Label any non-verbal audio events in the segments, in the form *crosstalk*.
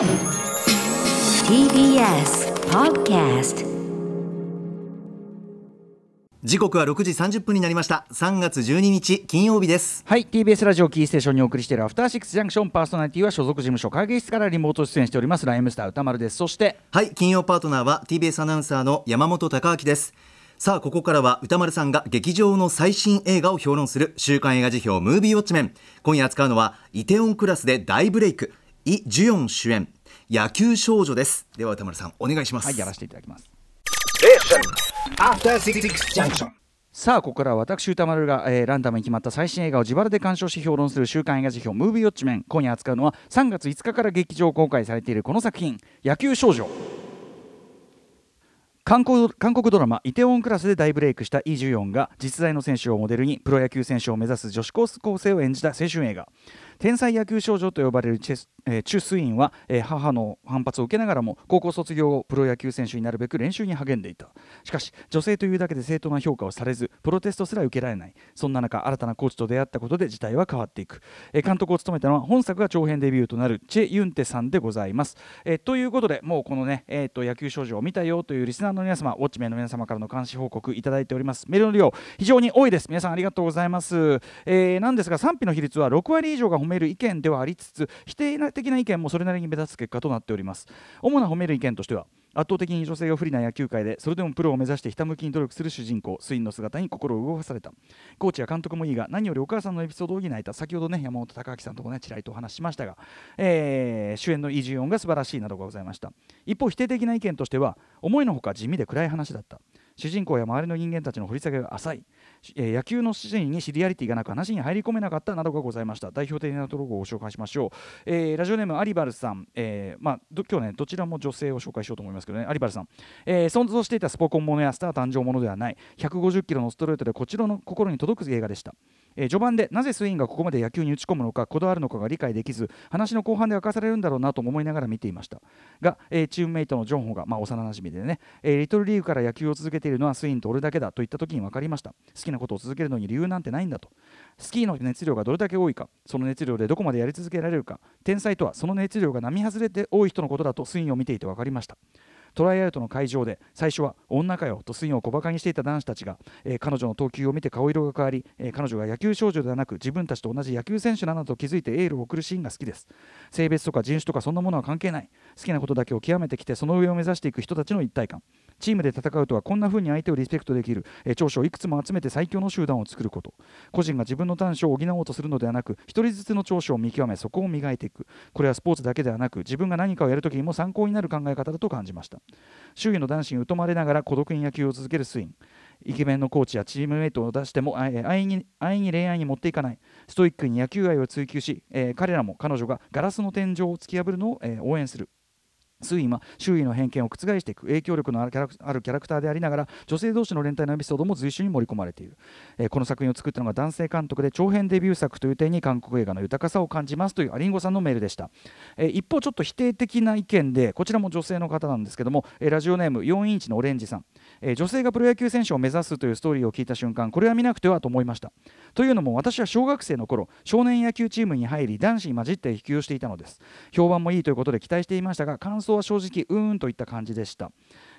TBS Podcast 時刻は6時30分になりました。3月12日金曜日です。はい TBS ラジオキーステーションにお送りしているアフターシックスジャンクションパーソナリティは所属事務所会議室からリモート出演しております。ライムスター歌丸です。そしてはい金曜パートナーは TBS アナウンサーの山本貴明です。さあここからは歌丸さんが劇場の最新映画を評論する週刊映画辞表ムービーウォッチメン。今夜扱うのはイテオンクラスで大ブレイクイ・ジュヨン主演野球少女です。では歌丸さんお願いします。はいやらせていただきます。After Six Junction. さあここからは私歌丸が、えーランダムに決まった最新映画を自腹で鑑賞し評論する週刊映画辞表ムービーウォッチメン今夜扱うのは3月5日から劇場公開されているこの作品野球少女。韓国韓国ドラマ「イテウォンクラス」で大ブレイクしたイ・ジュヨンが実在の選手をモデルにプロ野球選手を目指す女子高校生を演じた青春映画。天才野球少女と呼ばれるチェス、えーチュ・スインは、えー母の反発を受けながらも高校卒業後プロ野球選手になるべく練習に励んでいた。しかし女性というだけで正当な評価をされずプロテストすら受けられない。そんな中新たなコーチと出会ったことで事態は変わっていく、えー監督を務めたのは本作が長編デビューとなるチェ・ユンテさんでございます、えーということでもうこのね、えー、と野球少女を見たよというリスナーの皆様ウォッチメンの皆様からの監視報告いただいております。メールの量非常に多いです。皆さんありがとうございます、えーなんですが賛否の比率は6割以上が褒める意見ではありつつ否定的的な意見もそれなりに目立つ結果となっております。主な褒める意見としては圧倒的に女性が不利な野球界でそれでもプロを目指してひたむきに努力する主人公スインの姿に心を動かされた。コーチや監督もいいが何よりお母さんのエピソードを補えた先ほどね山本隆明さんともねちらりとお話ししましたが、えー主演のイ・ジュヨンが素晴らしいなどがございました。一方否定的な意見としては思いのほか地味で暗い話だった。主人公や周りの人間たちの掘り下げが浅い、え野球のシーンにシリアリティがなく話に入り込めなかったなどがございました。代表的なところをご紹介しましょう、えーラジオネームアリバルさん、えーまあ、ど今日ねどちらも女性を紹介しようと思いますけどね。アリバルさん、えー存続していたスポコンものやスター誕生ものではない。150キロのストレートでこちらの心に届く映画でした。えー序盤でなぜスインがここまで野球に打ち込むのかこだわるのかが理解できず話の後半で明かされるんだろうなと思いながら見ていました。が、えーチームメイトのジョンホが、まあ、幼なじみでね、えーリトルリーグから野球を続けているのはスインと俺だけだと言った時に分かりました。好きなことを続けるのに理由なんてないんだと。スキーの熱量がどれだけ多いかその熱量でどこまでやり続けられるか天才とはその熱量が並外れて多い人のことだとスインを見ていて分かりました。トライアウトの会場で最初は女かよとスインを小馬鹿にしていた男子たちが、えー彼女の投球を見て顔色が変わり、えー彼女が野球少女ではなく自分たちと同じ野球選手なのだと気づいてエールを送るシーンが好きです。性別とか人種とかそんなものは関係ない。好きなことだけを極めてきてその上を目指していく人たちの一体感。チームで戦うとはこんな風に相手をリスペクトできる、えー長所をいくつも集めて最強の集団を作ること。個人が自分の短所を補おうとするのではなく一人ずつの長所を見極めそこを磨いていく。これはスポーツだけではなく自分が何かをやるときにも参考になる考え方だと感じました。周囲の男子に疎まれながら孤独に野球を続けるスインイケメンのコーチやチームメイトを出してもあえー安易にに恋愛に持っていかない。ストイックに野球愛を追求し、えー彼らも彼女がガラスの天井を突き破るのを、えー応援する。スインは周囲の偏見を覆していく影響力のあるキャラクあるキャラクターでありながら女性同士の連帯のエピソードも随所に盛り込まれている、えーこの作品を作ったのが男性監督で長編デビュー作という点に韓国映画の豊かさを感じますというアリンゴさんのメールでした、えー一方ちょっと否定的な意見でこちらも女性の方なんですけども、えーラジオネーム4インチのオレンジさん、えー女性がプロ野球選手を目指すというストーリーを聞いた瞬間これは見なくてはと思いました。というのも私は小学生の頃少年野球チームに入り男子に混じって飛球をしていたのです。評判もいいということで期待していましたが感想は正直うーんといった感じでした。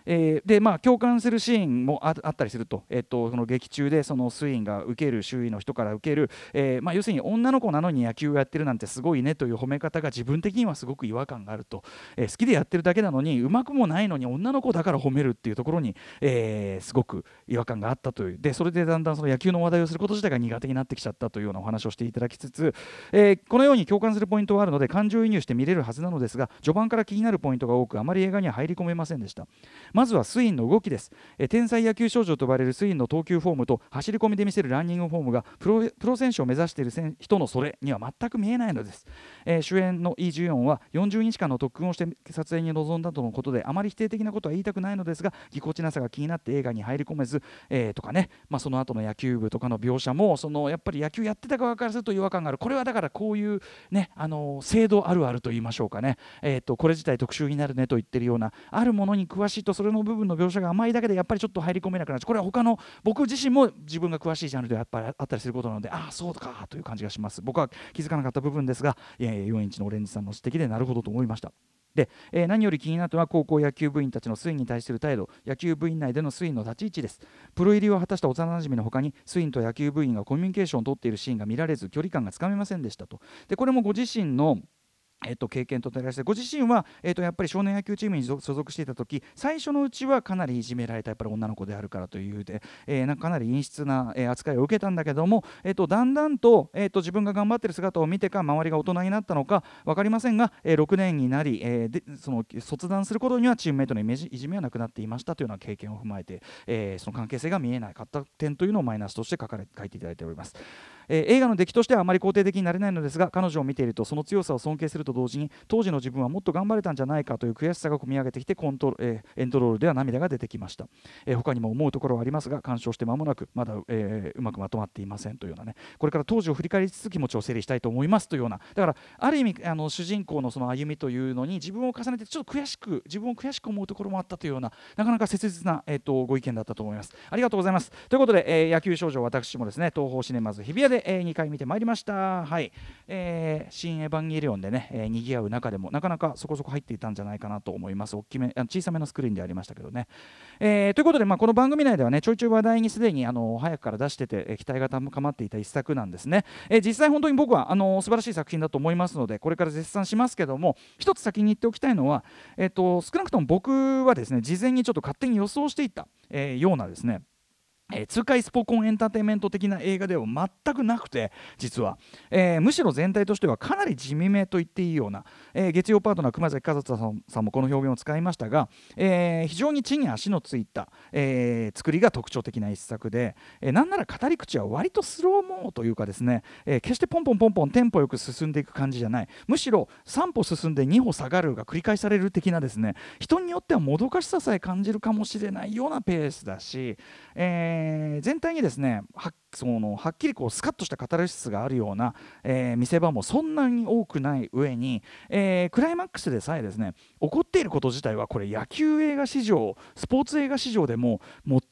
えーでまあ共感するシーンもあったりすると,、えっとその劇中でそのスインが受ける周囲の人から受ける、えーまあ、要するに女の子なのに野球をやってるなんてすごいねという褒め方が自分的にはすごく違和感があると、えー好きでやってるだけなのにうまくもないのに女の子だから褒めるっていうところに、えーすごく違和感があったという。でそれでだんだんその野球の話題をすること自体が苦手になってきちゃったというようなお話をしていただきつつ、えーこのように共感するポイントはあるので感情移入して見れるはずなのですが序盤から気になるポイントが多くあまり映画には入り込めませんでした。まずはスインの動きです、え天才野球少女と呼ばれるスインの投球フォームと走り込みで見せるランニングフォームがプロ選手を目指している人のそれには全く見えないのです、えー主演のイ・ジュヨンは40日間の特訓をして撮影に臨んだとのことであまり否定的なことは言いたくないのですがぎこちなさが気になって映画に入り込めず、えーとかね、まあ、その後の野球部とかの描写もそのやっぱり野球やってた側からすると違和感がある。これはだからこういうねあの制度あるあると言いましょうかね、えー、とこれ自体特集になるねと言ってるようなあるものに詳しいとそれの部分の描写が甘いだけでやっぱりちょっと入り込めなくなっちゃうこれは他の僕自身も自分が詳しいジャンルでやっぱりあったりすることなのでああそうかという感じがします。僕は気づかなかった部分ですが、えー4インチのオレンジさんの指摘でなるほどと思いました。で、えー何より気になったのは高校野球部員たちの推移に対する態度。野球部員内での推移の立ち位置です。プロ入りを果たした幼馴染の他に推移と野球部員がコミュニケーションを取っているシーンが見られず距離感がつかめませんでしたと。でこれもご自身のえっと、経験と照らしてご自身は、えっと、やっぱり少年野球チームに所属していた時最初のうちはかなりいじめられたやっぱり女の子であるからというで、えーなんかかなり陰湿な、え扱いを受けたんだけども、えっと、だんだんと,、えっと自分が頑張ってる姿を見てか周りが大人になったのか分かりませんが、えー6年になり、えーでその卒団することにはチームメイトのイメージいじめはなくなっていましたというような経験を踏まえて、えーその関係性が見えなかった点というのをマイナスとして書かれ書いていただいております。え映画の出来としてはあまり肯定的になれないのですが彼女を見ているとその強さを尊敬すると同時に当時の自分はもっと頑張れたんじゃないかという悔しさが込み上げてきてコントロ、えエンドロールでは涙が出てきました、えー他にも思うところはありますが鑑賞して間もなくまだ、えーうまくまとまっていませんというようなね。これから当時を振り返りつつ気持ちを整理したいと思いますというような。だからある意味あの主人公のその歩みというのに自分を重ねてちょっと悔しく自分を悔しく思うところもあったというようななかなか切実な、えー、とご意見だったと思います。ありがとうございます。ということで、えー野球少女私もですね東宝シネマズ日比谷で、え2回見てまいりました。はい、えー新エヴァンゲリオンでね、えー、賑わう中でもなかなかそこそこ入っていたんじゃないかなと思います。大きめあの小さめのスクリーンでありましたけどね、えーということで、まあ、この番組内ではねちょいちょい話題にすでにあの早くから出してて、えー期待が高まっていた一作なんですね、えー実際本当に僕はあの素晴らしい作品だと思いますのでこれから絶賛しますけども一つ先に言っておきたいのは、えー、と少なくとも僕はですね事前にちょっと勝手に予想していた、えーようなですねえー痛快スポコンエンターテインメント的な映画では全くなくて実は、えーむしろ全体としてはかなり地味めと言っていいような、えー月曜パートナー熊崎和人さんもこの表現を使いましたが、え非常に地に足のついた、え作りが特徴的な一作で、えーなんなら語り口は割とスローモーというかですね、え決してポンポンポンポンテンポよく進んでいく感じじゃない。むしろ3歩進んで2歩下がるが繰り返される的なですね人によってはもどかしささえ感じるかもしれないようなペースだし、えー全体にですねはそのはっきりこうスカッとしたカタルシスがあるような、えー見せ場もそんなに多くない上に、えークライマックスでさえですね起こっていること自体はこれ野球映画史上スポーツ映画史上でも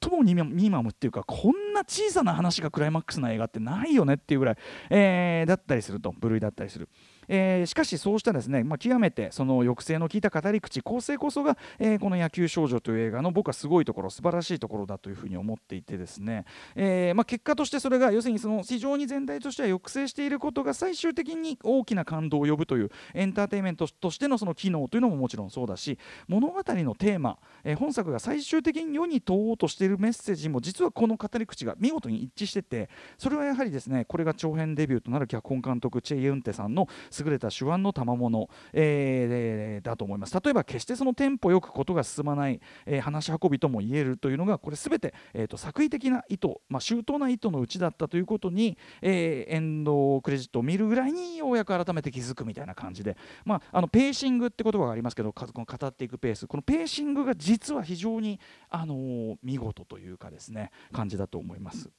最もミニマムっていうかこんな小さな話がクライマックスな映画ってないよねっていうぐらい、えーだったりすると部類だったりする。えーしかしそうしたですね、まあ、極めてその抑制の効いた語り口構成こそが、えーこの「野球少女」という映画の僕はすごいところ素晴らしいところだというふうに思っていてですね、えーまあ、結果としてそれが要するにその非常に全体としては抑制していることが最終的に大きな感動を呼ぶというエンターテインメントとしてのその機能というのももちろんそうだし物語のテーマ、えー本作が最終的に世に問おうとしているメッセージも実はこの語り口が見事に一致しててそれはやはりですねこれが長編デビューとなる脚本監督チェ・イ・ユンテさんの優れた手腕の賜物、えーだと思います例えば決してそのテンポよくことが進まない、えー話し運びとも言えるというのがこれ全て、えー、と作為的な意図、まあ、周到な意図のうちだったということに、えーエンドクレジットを見るぐらいにようやく改めて気づくみたいな感じで、まあ、あのペーシングって言葉がありますけどかこの語っていくペースこのペーシングが実は非常に、あのー見事というかですね感じだと思います。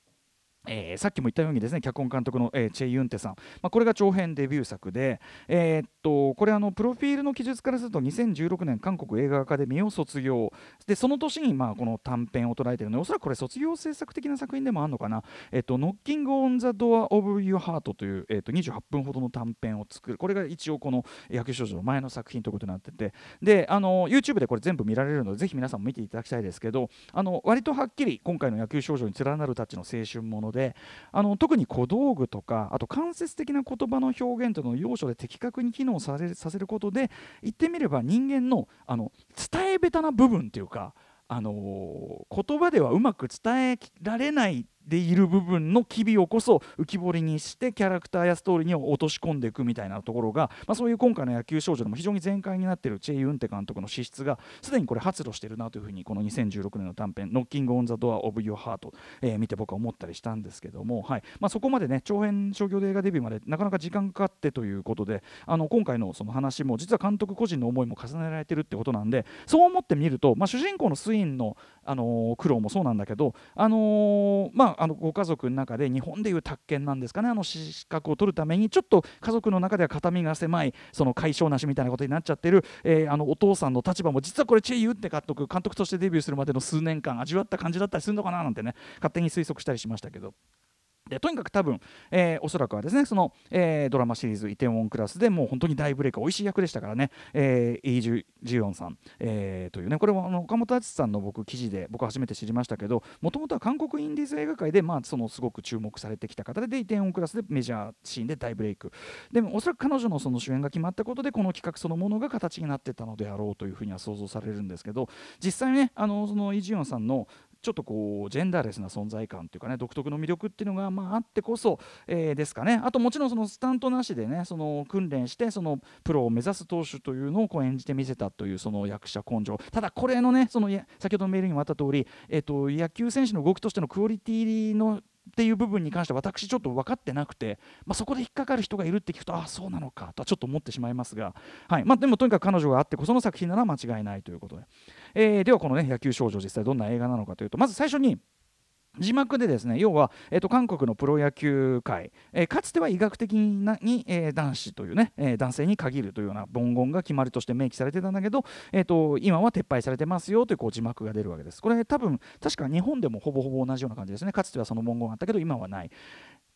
えーさっきも言ったようにですね脚本監督の、えーチェ・ユンテさん、まあ、これが長編デビュー作で、えーっとこれあのプロフィールの記述からすると2016年韓国映画アカデミーを卒業。でその年にまあこの短編を捉えているのでおそらくこれ卒業制作的な作品でもあるのかな「えーっと Knocking on the Door of Your Heart」という、えーっと28分ほどの短編を作る。これが一応この野球少女の前の作品ということになってて。であの YouTube でこれ全部見られるのでぜひ皆さんも見ていただきたいですけどあの割とはっきり今回の野球少女に連なるたちの青春ものであの特に小道具とかあと間接的な言葉の表現というのを要所で的確に機能させさせることで言ってみれば人間のあの伝え下手な部分というかあのー言葉ではうまく伝えられないでいる部分の機微をこそ浮き彫りにしてキャラクターやストーリーに落とし込んでいくみたいなところが、まあ、そういう今回の野球少女でも非常に全開になっているチェ・ユンテ監督の資質がすでにこれ発露しているなというふうにこの2016年の短編「ノッキング・オン・ザ・ドア・オブ・ユー・ハート」えー見て僕は思ったりしたんですけども、はい。まあ、そこまでね長編商業で映画デビューまでなかなか時間かかってということであの今回のその話も実は監督個人の思いも重ねられてるってことなんでそう思ってみると、まあ、主人公のスインの、あのー苦労もそうなんだけど、あのーまあ、のご家族の中で日本でいう宅建なんですかねあの資格を取るためにちょっと家族の中では肩身が狭いその解消なしみたいなことになっちゃってる、えーあのお父さんの立場も実はこれチェ・ユって監督監督としてデビューするまでの数年間味わった感じだったりするのかななんてね勝手に推測したりしましたけど。でとにかく多分、えー、おそらくはですねその、えー、ドラマシリーズ「イテウォンクラス」でもう本当に大ブレイク美味しい役でしたからね、えー、イ・ジュジヨンさん、えー、というねこれはあの岡本敦さんの僕記事で僕初めて知りましたけどもともとは韓国インディーズ映画界で、まあ、そのすごく注目されてきた方でイテウォンクラスでメジャーシーンで大ブレイク。でもおそらく彼女のその主演が決まったことでこの企画そのものが形になってたのであろうというふうには想像されるんですけど実際ねあのそのイ・ジヨンさんのちょっとこうジェンダーレスな存在感というかね独特の魅力っていうのがまああってこそ、え、ですかね。あともちろんそのスタントなしでねその訓練してそのプロを目指す投手というのをこう演じてみせたというその役者根性。ただこれのねその先ほどのメールにもあった通り、えーと、野球選手の動きとしてのクオリティのっていう部分に関して私ちょっと分かってなくて、まあ、そこで引っかかる人がいるって聞くとああそうなのかとはちょっと思ってしまいますが、はい。まあ、でもとにかく彼女があってこその作品なら間違いないということで、えー、ではこのね野球少女実際どんな映画なのかというとまず最初に字幕でですね要は、えーと、韓国のプロ野球界、えー、かつては医学的なに、えー、男子というね、えー、男性に限るというような文言が決まりとして明記されてたんだけど、えーと、今は撤廃されてますよというこう字幕が出るわけです。これ多分確か日本でもほぼほぼ同じような感じですねかつてはその文言があったけど今はない。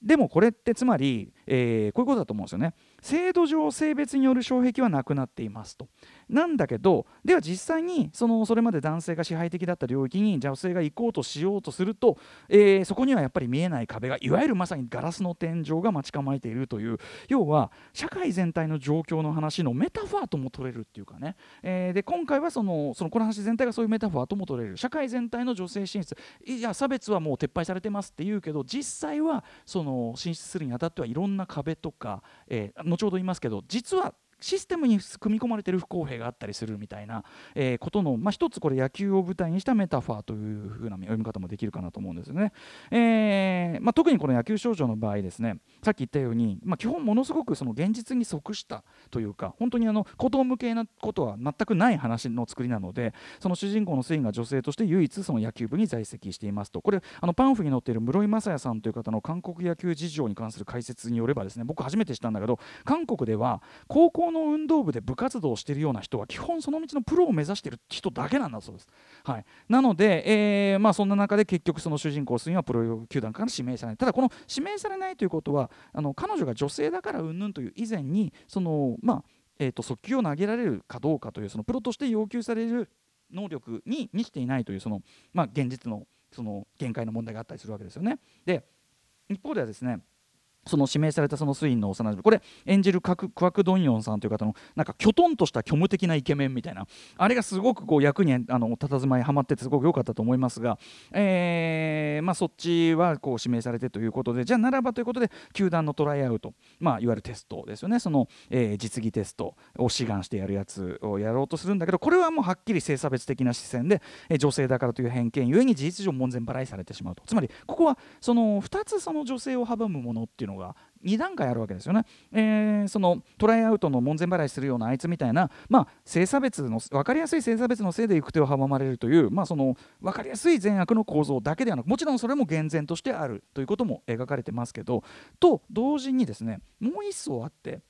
でもこれってつまり、えー、こういうことだと思うんですよね。制度上性別による障壁はなくなっていますと。なんだけどでは実際にそのそれまで男性が支配的だった領域に女性が行こうとしようとすると、えー、そこにはやっぱり見えない壁がいわゆるまさにガラスの天井が待ち構えているという要は社会全体の状況の話のメタファーとも取れるっていうかね、えー、で今回はそのそのこの話全体がそういうメタファーとも取れる。社会全体の女性進出。いや差別はもう撤廃されてますって言うけど実際はその進出するにあたってはいろんな壁とか、えー、後ほど言いますけど実はシステムに組み込まれてる不公平があったりするみたいな、えー、ことの、まあ、一つこれ野球を舞台にしたメタファーというふうな読み方もできるかなと思うんですよね。えーまあ、特にこの野球少女の場合ですねさっき言ったように、まあ、基本ものすごくその現実に即したというか本当にあの子供向けなことは全くない話の作りなのでその主人公のスインが女性として唯一その野球部に在籍していますとこれあのパンフに載っている室井雅也さんという方の韓国野球事情に関する解説によればですね僕初めて知ったんだけど韓国では高校の運動部で部活動をしているような人は基本その道のプロを目指している人だけなんだそうです。はい、なので、えーまあ、そんな中で結局その主人公スインはプロ球団から指名されないただこの指名されないということはあの彼女が女性だからうんぬんという以前にその、まあえーと、速球を投げられるかどうかというそのプロとして要求される能力に満ちていないというその、まあ、現実のその限界の問題があったりするわけですよね。で一方ではですねその指名されたそのスインの幼馴染。これ演じるクワク・ドンヨンさんという方のなんかきょとんとした虚無的なイケメンみたいな。あれがすごくこう役にあの佇まいはまっててすごく良かったと思いますが、えーまあ、そっちはこう指名されてということで。じゃあならばということで球団のトライアウト、まあ、いわゆるテストですよね。その、えー、実技テストを志願してやるやつをやろうとするんだけどこれはもうはっきり性差別的な視線で、えー、女性だからという偏見ゆえに事実上門前払いされてしまうと。つまりここはその2つその女性を阻むものっていうのが2段階あるわけですよね、えー、そのトライアウトの門前払いするようなあいつみたいな、まあ、性差別の分かりやすい性差別のせいで行く手を阻まれるという、まあ、その分かりやすい善悪の構造だけではなくもちろんそれも厳然としてあるということも描かれてますけどと同時にですねもう一層あって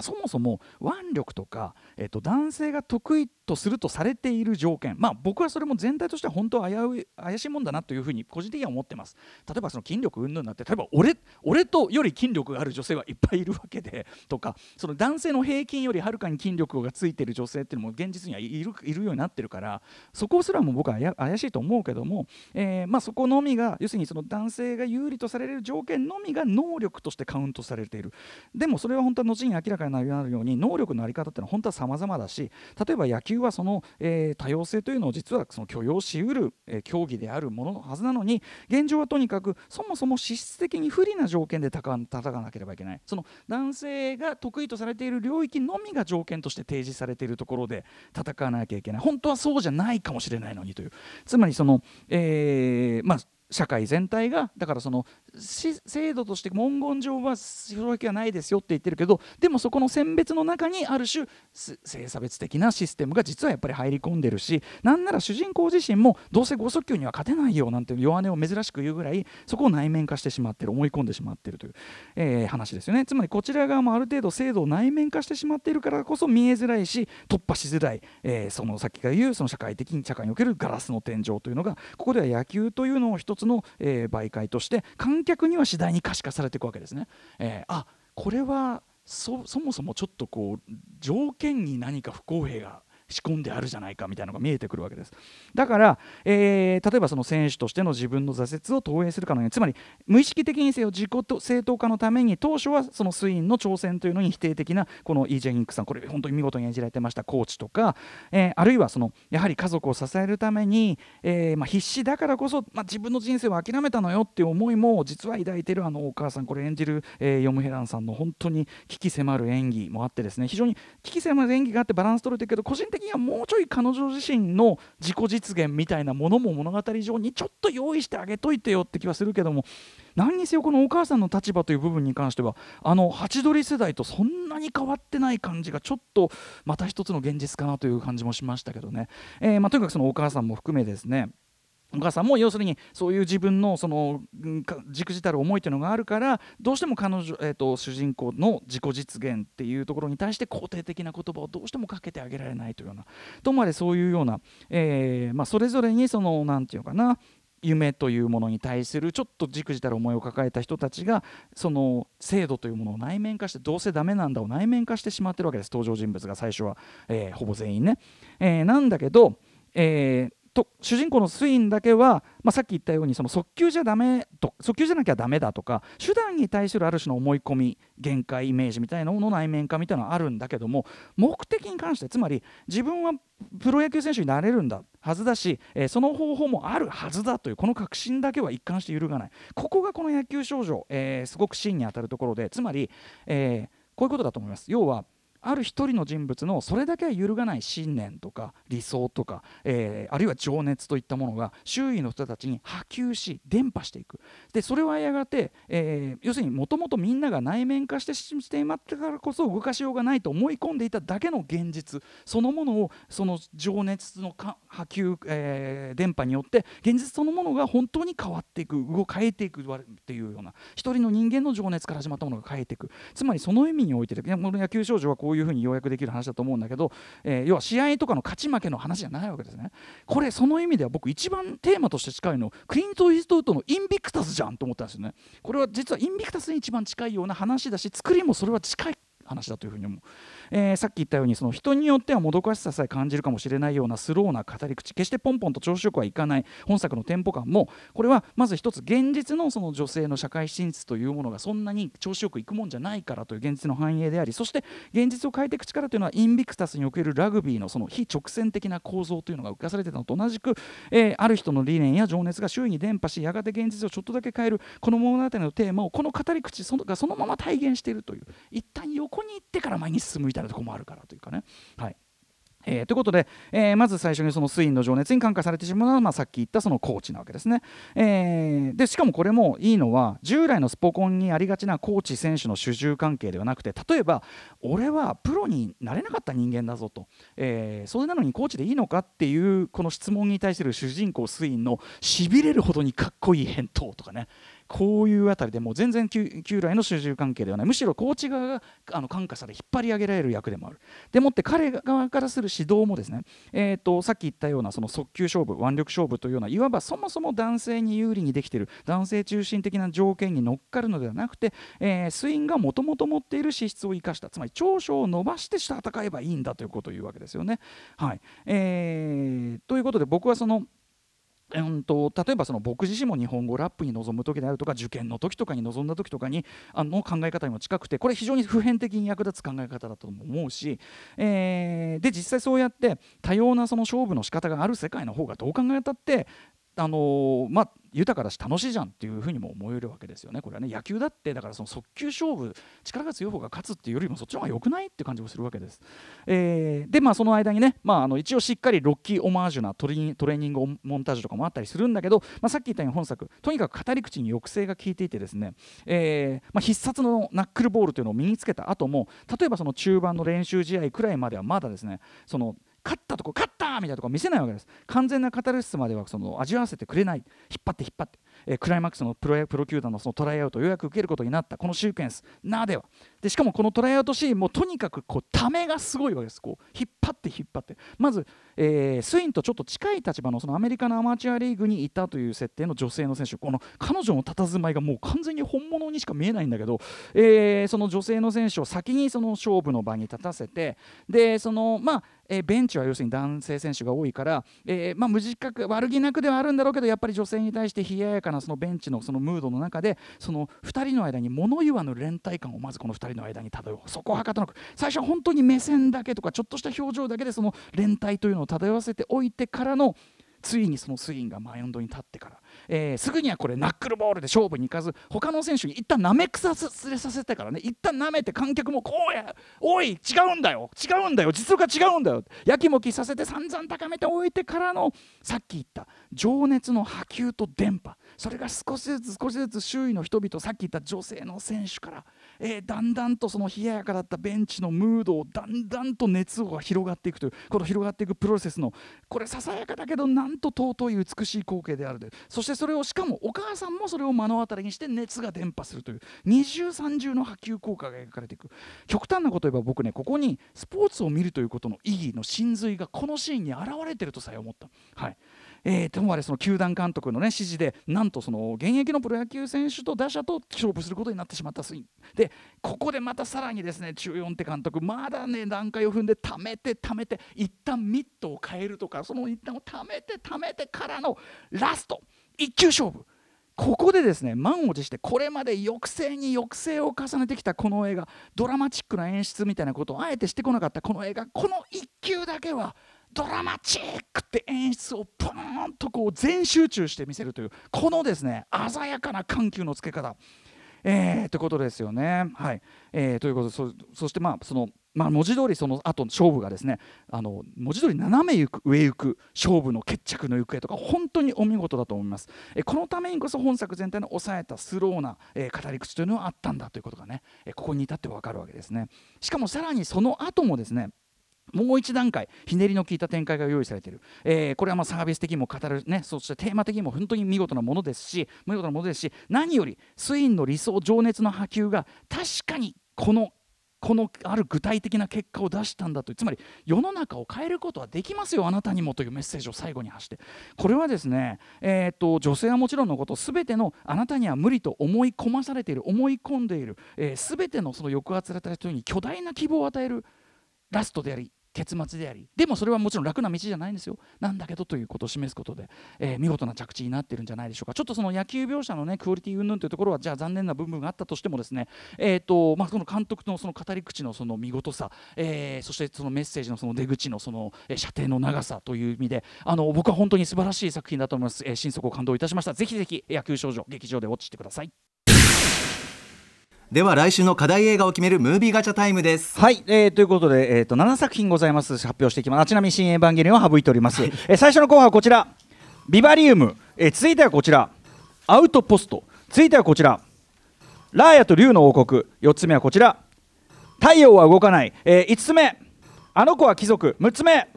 そもそも腕力とか、えっと、男性が得意とするとされている条件。まあ僕はそれも全体としては本当危うい怪しいもんだなというふうに個人的には思ってます。例えばその筋力云々になって例えば俺俺とより筋力がある女性はいっぱいいるわけでとかその男性の平均よりはるかに筋力がついてる女性っていうのも現実にはいるいるようになってるからそこすらも僕は怪しいと思うけども、えー、まあ、そこのみが要するにその男性が有利とされる条件のみが能力としてカウントされている。でもそれは本当は後に明らかになるように能力の在り方っていうのは本当は様々だし例えば野球はその、えー、多様性というのを実はその許容しうる、えー、競技であるもののはずなのに現状はとにかくそもそも資質的に不利な条件で戦わなければいけない。その男性が得意とされている領域のみが条件として提示されているところで戦わなきゃいけない。本当はそうじゃないかもしれないのにという。つまりその、えー、まあ社会全体がだからその制度として文言上は障壁はないですよって言ってるけどでもそこの選別の中にある種性差別的なシステムが実はやっぱり入り込んでるしなんなら主人公自身もどうせ剛速球には勝てないよなんて弱音を珍しく言うぐらいそこを内面化してしまってる思い込んでしまってるという、えー、話ですよね。つまりこちら側もある程度制度を内面化してしまっているからこそ見えづらいし突破しづらい、えー、そのさっきから言うその社会的に社会におけるガラスの天井というのがここでは野球というのを一つの、えー媒介として考え観客には次第に可視化されていくわけですね。えーあこれはそそもそもちょっとこう条件に何か不公平が仕込んであるじゃないかみたいなのが見えてくるわけです。だから、えー例えばその選手としての自分の挫折を投影するかのようにつまり無意識的にせよ自己と正当化のために当初はそのスインの挑戦というのに否定的なこのイージェ・インクさんこれ本当に見事に演じられてましたコーチとか、えーあるいはそのやはり家族を支えるために、えーまあ、必死だからこそ、まあ、自分の人生を諦めたのよっていう思いも実は抱いてるあのお母さんこれ演じる、えーヨムヘランさんの本当に危機迫る演技もあってですね非常に危機迫る演技があってバランス取れてるけど個人的にはもうちょい彼女自身の自己実現みたいなものも物語上にちょっと用意してあげといてよって気はするけども何にせよこのお母さんの立場という部分に関してはあのハチドリ世代とそんなに変わってない感じがちょっとまた一つの現実かなという感じもしましたけどね、えーまあ、とにかくそのお母さんも含めですねお母さんも要するにそういう自分のそのうんか軸じたる思いというのがあるからどうしても彼女、えー、と主人公の自己実現っていうところに対して肯定的な言葉をどうしてもかけてあげられないというようなともあれそういうような、えーまあ、それぞれにそのなんていうかな夢というものに対するちょっとじくじたる思いを抱えた人たちがその制度というものを内面化してどうせダメなんだを内面化してしまってるわけです。登場人物が最初は、えーほぼ全員ね、えーなんだけど、えーと主人公のスインだけは、まあ、さっき言ったようにその速球じゃダメと速球じゃなきゃダメだとか手段に対するある種の思い込み限界イメージみたいなのの内面化みたいなのはあるんだけども目的に関してつまり自分はプロ野球選手になれるんだはずだし、えーその方法もあるはずだというこの確信だけは一貫して揺るがない。ここがこの野球少女、えーすごく真に当たるところでつまり、えーこういうことだと思います。要はある一人の人物のそれだけは揺るがない信念とか理想とか、えーあるいは情熱といったものが周囲の人たちに波及し伝播していく。でそれはやがて、えー要するにもともとみんなが内面化してしていまったからこそ動かしようがないと思い込んでいただけの現実そのものをその情熱の波及、えー電波によって現実そのものが本当に変わっていく動変えていくっていうような一人の人間の情熱から始まったものが変えていく。つまりその意味においていやこの野球少女はこういうふうに要約できる話だと思うんだけど、えー要は試合とかの勝ち負けの話じゃないわけですね。これその意味では僕一番テーマとして近いのクリント・イーストウッドのインビクタスじゃんと思ったんですよね。これは実はインビクタスに一番近いような話だし作りもそれは近い話だというふうに思う、えーさっき言ったようにその人によってはもどかしささえ感じるかもしれないようなスローな語り口決してポンポンと調子よくはいかない本作のテンポ感もこれはまず一つ現実のその女性の社会進出というものがそんなに調子よくいくもんじゃないからという現実の反映でありそして現実を変えていく力というのはインビクタスにおけるラグビーのその非直線的な構造というのが浮かされてたのと同じく、えーある人の理念や情熱が周囲に伝播しやがて現実をちょっとだけ変えるこの物語のテーマをこの語り口そのがそのまま体現しているという一旦横に行ってから前に進むみたい。なたいなとこもあるからというかね。はい。えーということで、えーまず最初にそのスインの情熱に感化されてしまうのは、まあ、さっき言ったそのコーチなわけですね、えーでしかもこれもいいのは従来のスポコンにありがちなコーチ選手の主従関係ではなくて例えば俺はプロになれなかった人間だぞと、えそれなのにコーチでいいのかっていうこの質問に対する主人公スインのしびれるほどにかっこいい返答とかね。こういうあたりでもう全然旧来の主従関係ではない。むしろコーチ側があの感化され引っ張り上げられる役でもある。でもって彼側からする指導もですね、えー、とさっき言ったようなその速球勝負腕力勝負というようないわばそもそも男性に有利にできている男性中心的な条件に乗っかるのではなくて、えースインがもともと持っている資質を生かした。つまり長所を伸ばして戦えばいいんだということを言うわけですよね。はい。えーということで僕はそのうんと例えばその僕自身も日本語ラップに臨む時であるとか受験の時とかに臨んだ時とかにあの考え方にも近くてこれ非常に普遍的に役立つ考え方だと思うし、えーで実際そうやって多様なその勝負の仕方がある世界の方がどう考えたってあのまあ豊かだし楽しいじゃんっていうふうにも思えるわけですよね。これはね野球だってだからその速球勝負力が強い方が勝つっていうよりもそっちの方が良くないって感じもするわけです、えーでまあその間にね、まあ、あの一応しっかりロッキーオマージュなトレトレーニングモンタージュとかもあったりするんだけど、まあ、さっき言ったように本作とにかく語り口に抑制が効いていてですね、えーまあ、必殺のナックルボールというのを身につけた後も例えばその中盤の練習試合くらいまではまだですねその勝ったとこ勝ったみたいなとこ見せないわけです。完全なカタルシスまではその味わわせてくれない。引っ張って引っ張って、えクライマックスのプロプロ球団のそのトライアウトをようやく受けることになった。このシークエンスなでは。でしかもこのトライアウトシーンもとにかくこうためがすごいわけです。こう引っ張って引っ張って。まず、えースインとちょっと近い立場のそのアメリカのアマチュアリーグにいたという設定の女性の選手。この彼女の佇まいがもう完全に本物にしか見えないんだけど、えーその女性の選手を先にその勝負の場に立たせて。でそのまあえベンチは要するに男性選手が多いから、えーまあ、無自覚悪気なくではあるんだろうけどやっぱり女性に対して冷ややかなそのベンチのそのムードの中でその2人の間に物言わぬ連帯感をまずこの2人の間に漂う。そこはかとなく。最初は本当に目線だけとかちょっとした表情だけでその連帯というのを漂わせておいてからのついにそのスインがマウンドに立ってから、えーすぐにはこれナックルボールで勝負に行かず他の選手に一旦舐め草すれさせてからね一旦舐めて観客もこうやおい違うんだよ違うんだよ実力が違うんだよやきもきさせて散々高めておいてからのさっき言った情熱の波及と電波。それが少しずつ少しずつ周囲の人々さっき言った女性の選手から、えーだんだんとその冷ややかだったベンチのムードをだんだんと熱が広がっていくというこの広がっていくプロセスのこれささやかだけどなんと尊い美しい光景であるという。そしてそれをしかもお母さんもそれを目の当たりにして熱が伝播するという二重三重の波及効果が描かれていく。極端なこと言えば僕ねここにスポーツを見るということの意義の真髄がこのシーンに現れてるとさえ思った。はい。えー、ともあれその球団監督の、ね、指示でなんとその現役のプロ野球選手と打者と勝負することになってしまったスイン。グでここでまたさらにですね中4手監督まだね段階を踏んで溜めて溜めて一旦ミットを変えるとかその一旦を溜めて溜めてからのラスト。一球勝負。ここでですね満を持してこれまで抑制に抑制を重ねてきたこの映画ドラマチックな演出みたいなことをあえてしてこなかった。この映画この1球だけはドラマチックって演出をポーンとこう全集中して見せるというこのですね鮮やかな緩急のつけ方。えー、ということですよね。はい。えーということでそそしてまあそのまあ、文字通りその後の勝負がですねあの文字通り斜め行く上行く勝負の決着の行方とか本当にお見事だと思います。えこのためにこそ本作全体の抑えたスローな、えー語り口というのはあったんだということがねえここに至って分かるわけですね。しかもさらにその後もですねもう一段階ひねりの効いた展開が用意されている、えーこれはまあサービス的にも語るねそしてテーマ的にも本当に見事なものですし見事なものですし何よりスインの理想情熱の波及が確かにこのこのある具体的な結果を出したんだというつまり世の中を変えることはできますよあなたにもというメッセージを最後に発して。これはですね、えー、と女性はもちろんのことすべてのあなたには無理と思い込まされている思い込んでいる、えー、全てのその抑圧された人に巨大な希望を与えるラストであり結末でありでもそれはもちろん楽な道じゃないんですよ。なんだけどということを示すことで、えー見事な着地になってるんじゃないでしょうか。ちょっとその野球描写のねクオリティ云々というところはじゃあ残念な部分があったとしてもですねえーとまあ、その監督のその語り口のその見事さ、えーそしてそのメッセージのその出口のその、え射程の長さという意味であの僕は本当に素晴らしい作品だと思います、えー心底感動いたしました。ぜひぜひ野球少女劇場でウォッチしてください。では来週の課題映画を決めるムービーガチャタイムです。はい、えーということで、えー、と7作品ございます。発表していきますあちなみに新エヴァンゲリオンは省いております、えー最初の候補はこちら。ビバリウム、えー続いてはこちら。アウトポスト。続いてはこちら。ラーヤと竜の王国。4つ目はこちら。太陽は動かない、え5つ目。あの子は貴族。6つ目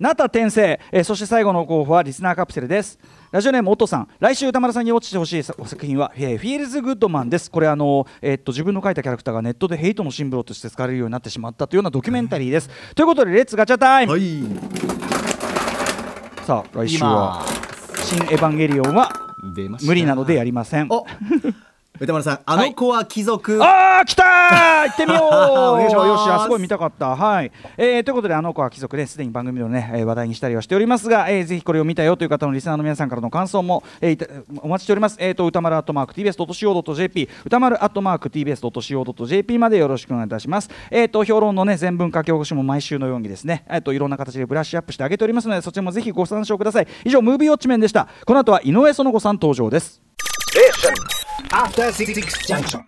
ナタ転生、えーそして最後の候補はリスナーカプセルです。ラジオネームオトさん。来週宇多丸さんにウォッチしてほしい作品は、えーフィールズ・グッド・マンです。これあの、えーっと自分の書いたキャラクターがネットでヘイトのシンボルとして使われるようになってしまったというようなドキュメンタリーです、ということで Let's ガチャタイム、はい。さあ来週は新エヴァンゲリオンは無理なのでやりません。お *laughs* 歌丸さんあの子は貴族、あー来たー！行ってみよう *laughs* お願いします。よしあすごい見たかった。はい、えーということであの子は貴族ねすでに番組でもね、えー話題にしたりはしておりますが、えーぜひこれを見たよという方のリスナーの皆さんからの感想も、えーお待ちしております。えーと歌丸アットマーク TBS.CO.JP 歌丸アットマーク TBS.CO.JP までよろしくお願いいたします。えーと評論のね全文書き起こしも毎週のようにですねえーといろんな形でブラッシュアップしてあげておりますのでそちらもぜひご参照ください。以上ムービーウォッチメンでした。この後は井上園子さん登場です After Six Junction.